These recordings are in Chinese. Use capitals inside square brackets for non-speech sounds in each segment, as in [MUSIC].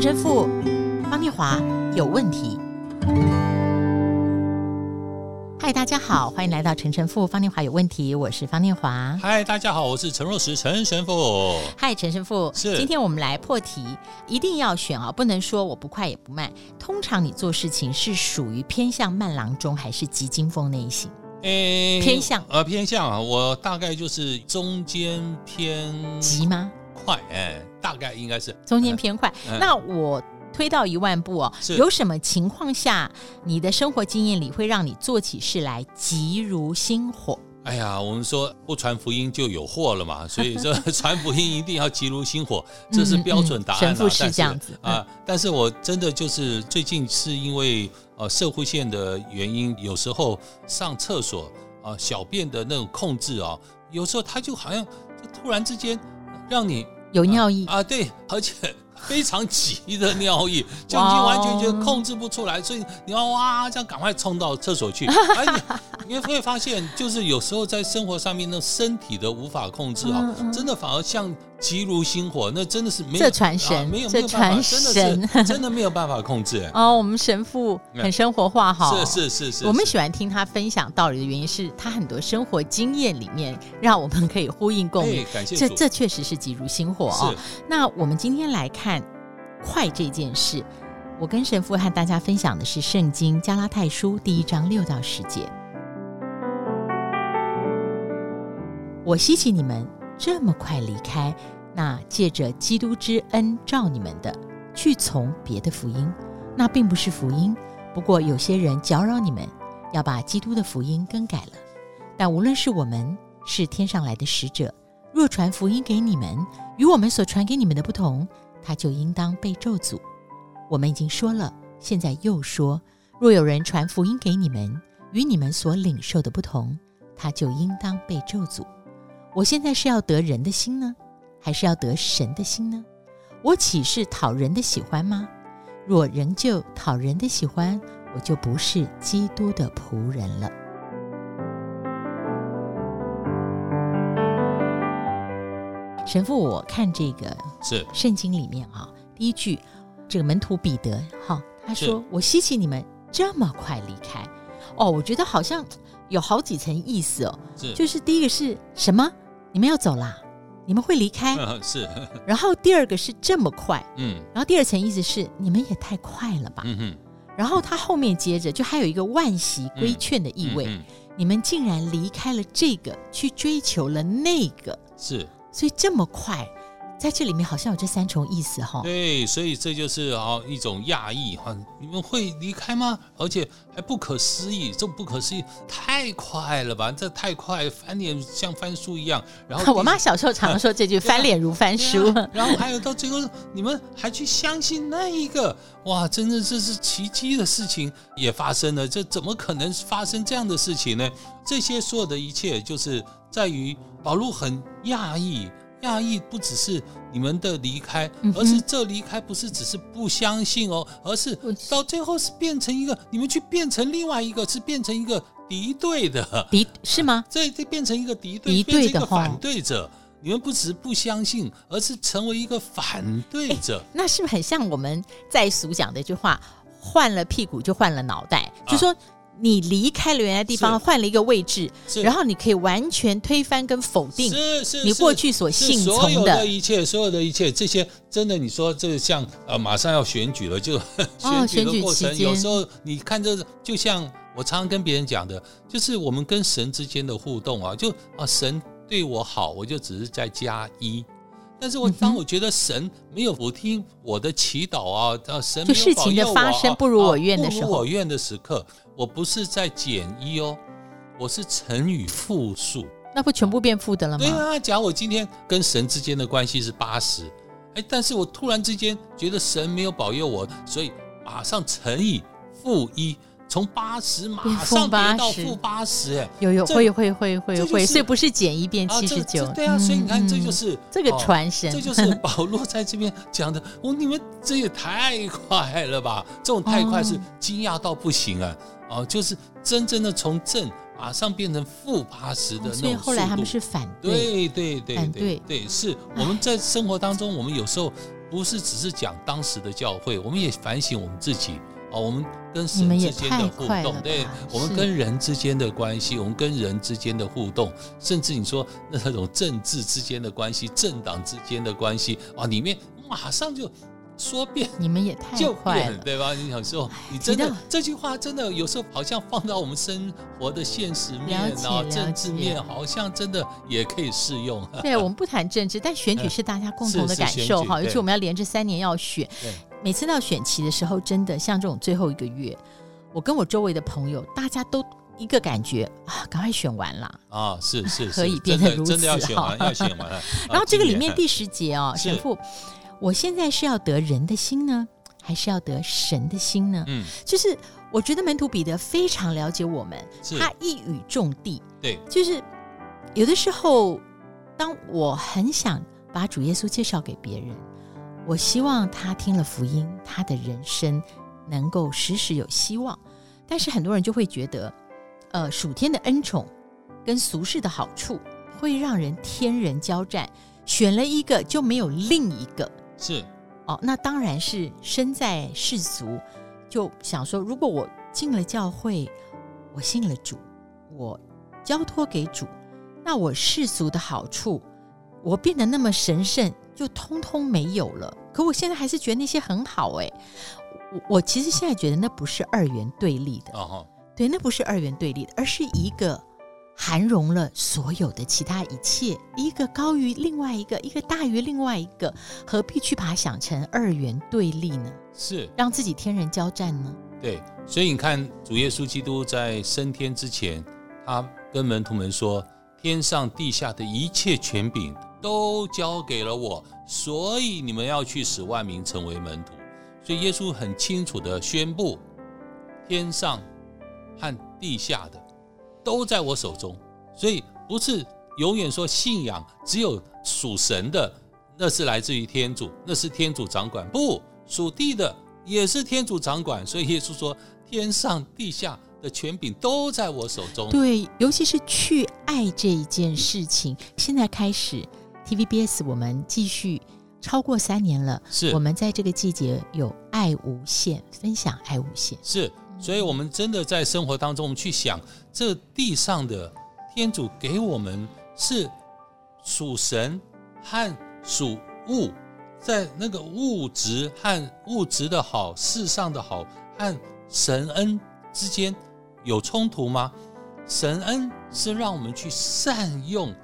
陈神父方念华有问题。嗨，大家好，欢迎来到陈神父方念华有问题，我是方念华。嗨，大家好，我是陈若石陈神父。嗨，陈神父，是今天我们来破题，一定要选啊，不能说我不快也不慢。通常你做事情是属于偏向慢郎中还是急惊风那一型？诶，偏向呃偏向啊，我大概就是中间偏急吗？快，哎，大概应该是中间偏快。嗯、那我推到一万步哦，有什么情况下你的生活经验里会让你做起事来急如星火？哎呀，我们说不传福音就有祸了嘛，所以说 [LAUGHS] 传福音一定要急如星火，这是标准答案、啊。神父是这样子啊，但是我真的就是最近是因为呃社会线的原因，有时候上厕所啊小便的那种控制啊，有时候他就好像就突然之间让你有尿意啊，啊，对，而且。[LAUGHS] 非常急的尿意，就已经完全就控制不出来，所以你要哇这样赶快冲到厕所去。[LAUGHS] 而且你会发现，就是有时候在生活上面，那身体的无法控制啊，真的反而像急如星火，那真的是没有这传神，没有这传神，真的没有办法控制。哦，我们神父很生活化哈，是是是是，我们喜欢听他分享道理的原因是他很多生活经验里面让我们可以呼应共鸣。感谢这这确实是急如星火哦。那我们今天来看。快这件事，我跟神父和大家分享的是《圣经·加拉太书》第一章六到十节。我希奇你们这么快离开那借着基督之恩召你们的，去从别的福音。那并不是福音，不过有些人搅扰你们，要把基督的福音更改了。但无论是我们，是天上来的使者，若传福音给你们，与我们所传给你们的不同。他就应当被咒诅。我们已经说了，现在又说：若有人传福音给你们，与你们所领受的不同，他就应当被咒诅。我现在是要得人的心呢，还是要得神的心呢？我岂是讨人的喜欢吗？若仍旧讨人的喜欢，我就不是基督的仆人了。神父，我看这个是圣经里面啊，第一句，这个门徒彼得哈，他说：“我希奇你们这么快离开。”哦，我觉得好像有好几层意思哦。是，就是第一个是什么？你们要走啦？你们会离开？[LAUGHS] 是。然后第二个是这么快，嗯。然后第二层意思是你们也太快了吧？嗯哼。然后他后面接着就还有一个万喜规劝的意味，你们竟然离开了这个，去追求了那个，是。所以这么快，在这里面好像有这三重意思哈。对，所以这就是啊一种讶异哈，你们会离开吗？而且还不可思议，这不可思议，太快了吧？这太快，翻脸像翻书一样。然后 [LAUGHS] 我妈小时候常常说这句“翻脸如翻书”。[LAUGHS] 然后还有到最后，你们还去相信那一个？哇，真的这是奇迹的事情也发生了。这怎么可能发生这样的事情呢？这些所有的一切，就是在于。保罗很讶异，讶异不只是你们的离开，而是这离开不是只是不相信哦，而是到最后是变成一个，你们去变成另外一个，是变成一个敌对的敌是吗？[LAUGHS] 这这变成一个敌对，敌对的反对者。你们不只是不相信，而是成为一个反对者。那是不是很像我们在俗讲的一句话：换了屁股就换了脑袋？啊、就说。你离开了原来地方，换了一个位置，然后你可以完全推翻跟否定，你过去所信从的。所有的一切，所有的一切，这些真的，你说这像呃，马上要选举了，就 [LAUGHS] 选举的过程，有时候你看这，就像我常常跟别人讲的，就是我们跟神之间的互动啊，就啊，神对我好，我就只是在加一。但是我当我觉得神没有我听我的祈祷啊，啊，神没有保佑我，事情的发生不如我愿的时候，不如我愿的时刻，我不是在减一哦，我是乘以负数，那不全部变负的了吗？对啊，假如我今天跟神之间的关系是八十，哎，但是我突然之间觉得神没有保佑我，所以马上乘以负一。从八十马上跌到负八十，哎，有有会会会会会，所以不是减一变七十九，对啊，所以你看这就是这个传神，这就是 [LAUGHS] 保罗在这边讲的。哦，你们这也太快了吧？这种太快是惊讶到不行啊！哦，就是真正的从正马上变成负八十的那种，所以后来他们是反对，对对对对对，是我们在生活当中，我们有时候不是只是讲当时的教会，我们也反省我们自己啊，我们跟神之间的互动，对，我们跟人之间的关系，我们跟人之间的互动，甚至你说那种政治之间的关系、政党之间的关系啊，里面马上就。说变你们也太快了，对吧？你想说，你真的这句话真的有时候好像放到我们生活的现实面啊，政治面，好像真的也可以适用。对，我 [LAUGHS] 们不谈政治，但选举是大家共同的感受哈。尤其我们要连着三年要选，每次到选期的时候，真的像这种最后一个月，我跟我周围的朋友，大家都一个感觉啊，赶快选完了啊！是是，可以变得如此，真的要选完，要选完。[LAUGHS] 然后这个里面第十节哦，神父。我现在是要得人的心呢，还是要得神的心呢？嗯，就是我觉得门徒彼得非常了解我们，他一语中的。对，就是有的时候，当我很想把主耶稣介绍给别人，我希望他听了福音，他的人生能够时时有希望。但是很多人就会觉得，呃，属天的恩宠跟俗世的好处会让人天人交战，选了一个就没有另一个。是，哦，那当然是身在世俗，就想说，如果我进了教会，我信了主，我交托给主，那我世俗的好处，我变得那么神圣，就通通没有了。可我现在还是觉得那些很好，哎，我我其实现在觉得那不是二元对立的，哦，对，那不是二元对立的，而是一个。含容了所有的其他一切，一个高于另外一个，一个大于另外一个，何必去把它想成二元对立呢？是让自己天人交战呢？对，所以你看，主耶稣基督在升天之前，他跟门徒们说：“天上地下的一切权柄都交给了我，所以你们要去使万民成为门徒。”所以耶稣很清楚地宣布：天上和地下的。都在我手中，所以不是永远说信仰只有属神的，那是来自于天主，那是天主掌管；不属地的也是天主掌管。所以耶稣说，天上地下的权柄都在我手中。对，尤其是去爱这一件事情。现在开始，TVBS 我们继续超过三年了，是我们在这个季节有爱无限分享，爱无限是。所以，我们真的在生活当中，我们去想，这地上的天主给我们是属神和属物，在那个物质和物质的好、世上的好和神恩之间有冲突吗？神恩是让我们去善用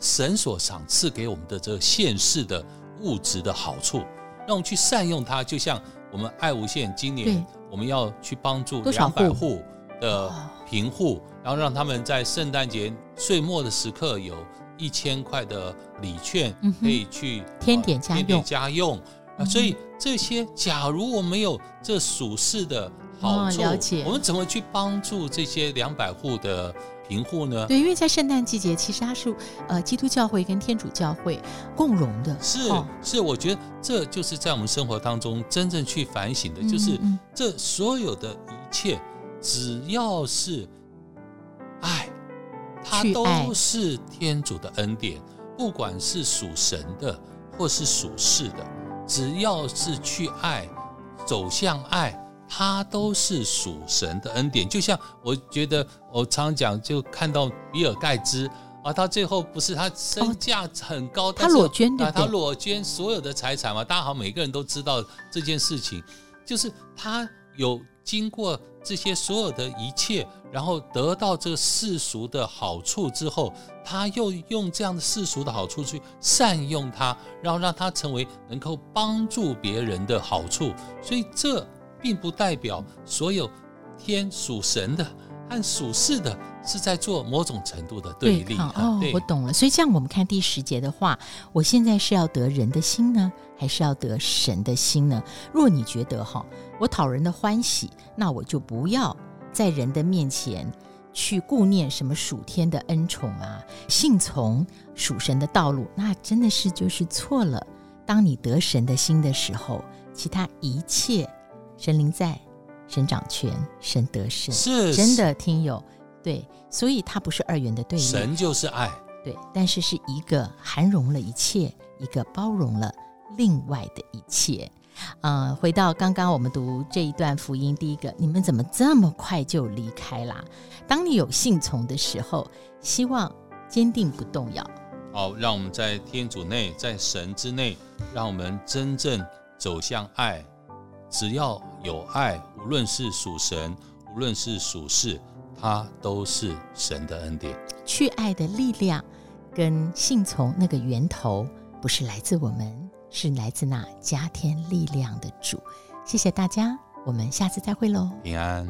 神所赏赐给我们的这个现世的物质的好处，让我们去善用它，就像我们爱无限今年。我们要去帮助两百户的贫户，然后让他们在圣诞节岁末的时刻有一千块的礼券，可以去添点家用。添点家用。所以这些，假如我们没有这属世的好处，我们怎么去帮助这些两百户的？贫户呢？对，因为在圣诞季节，其实它是呃基督教会跟天主教会共融的。是、哦、是，我觉得这就是在我们生活当中真正去反省的，嗯、就是这所有的一切，只要是爱，它都是天主的恩典，不管是属神的或是属世的，只要是去爱，走向爱。他都是属神的恩典，就像我觉得我常讲，就看到比尔盖茨啊，他最后不是他身价很高，哦、他裸捐的，他裸捐所有的财产嘛，大家好，每个人都知道这件事情，就是他有经过这些所有的一切，然后得到这个世俗的好处之后，他又用这样的世俗的好处去善用它，然后让它成为能够帮助别人的好处，所以这。并不代表所有天属神的和属世的是在做某种程度的对立。哦，我懂了。所以这样我们看第十节的话，我现在是要得人的心呢，还是要得神的心呢？若你觉得哈，我讨人的欢喜，那我就不要在人的面前去顾念什么属天的恩宠啊，信从属神的道路，那真的是就是错了。当你得神的心的时候，其他一切。神灵在，神掌权，神得胜，是真的听友对，所以它不是二元的对立。神就是爱，对，但是是一个含容了一切，一个包容了另外的一切。呃，回到刚刚我们读这一段福音，第一个，你们怎么这么快就离开啦？当你有信从的时候，希望坚定不动摇。好，让我们在天主内，在神之内，让我们真正走向爱。只要有爱，无论是属神，无论是属世，它都是神的恩典。去爱的力量跟信从那个源头，不是来自我们，是来自那加添力量的主。谢谢大家，我们下次再会喽。平安。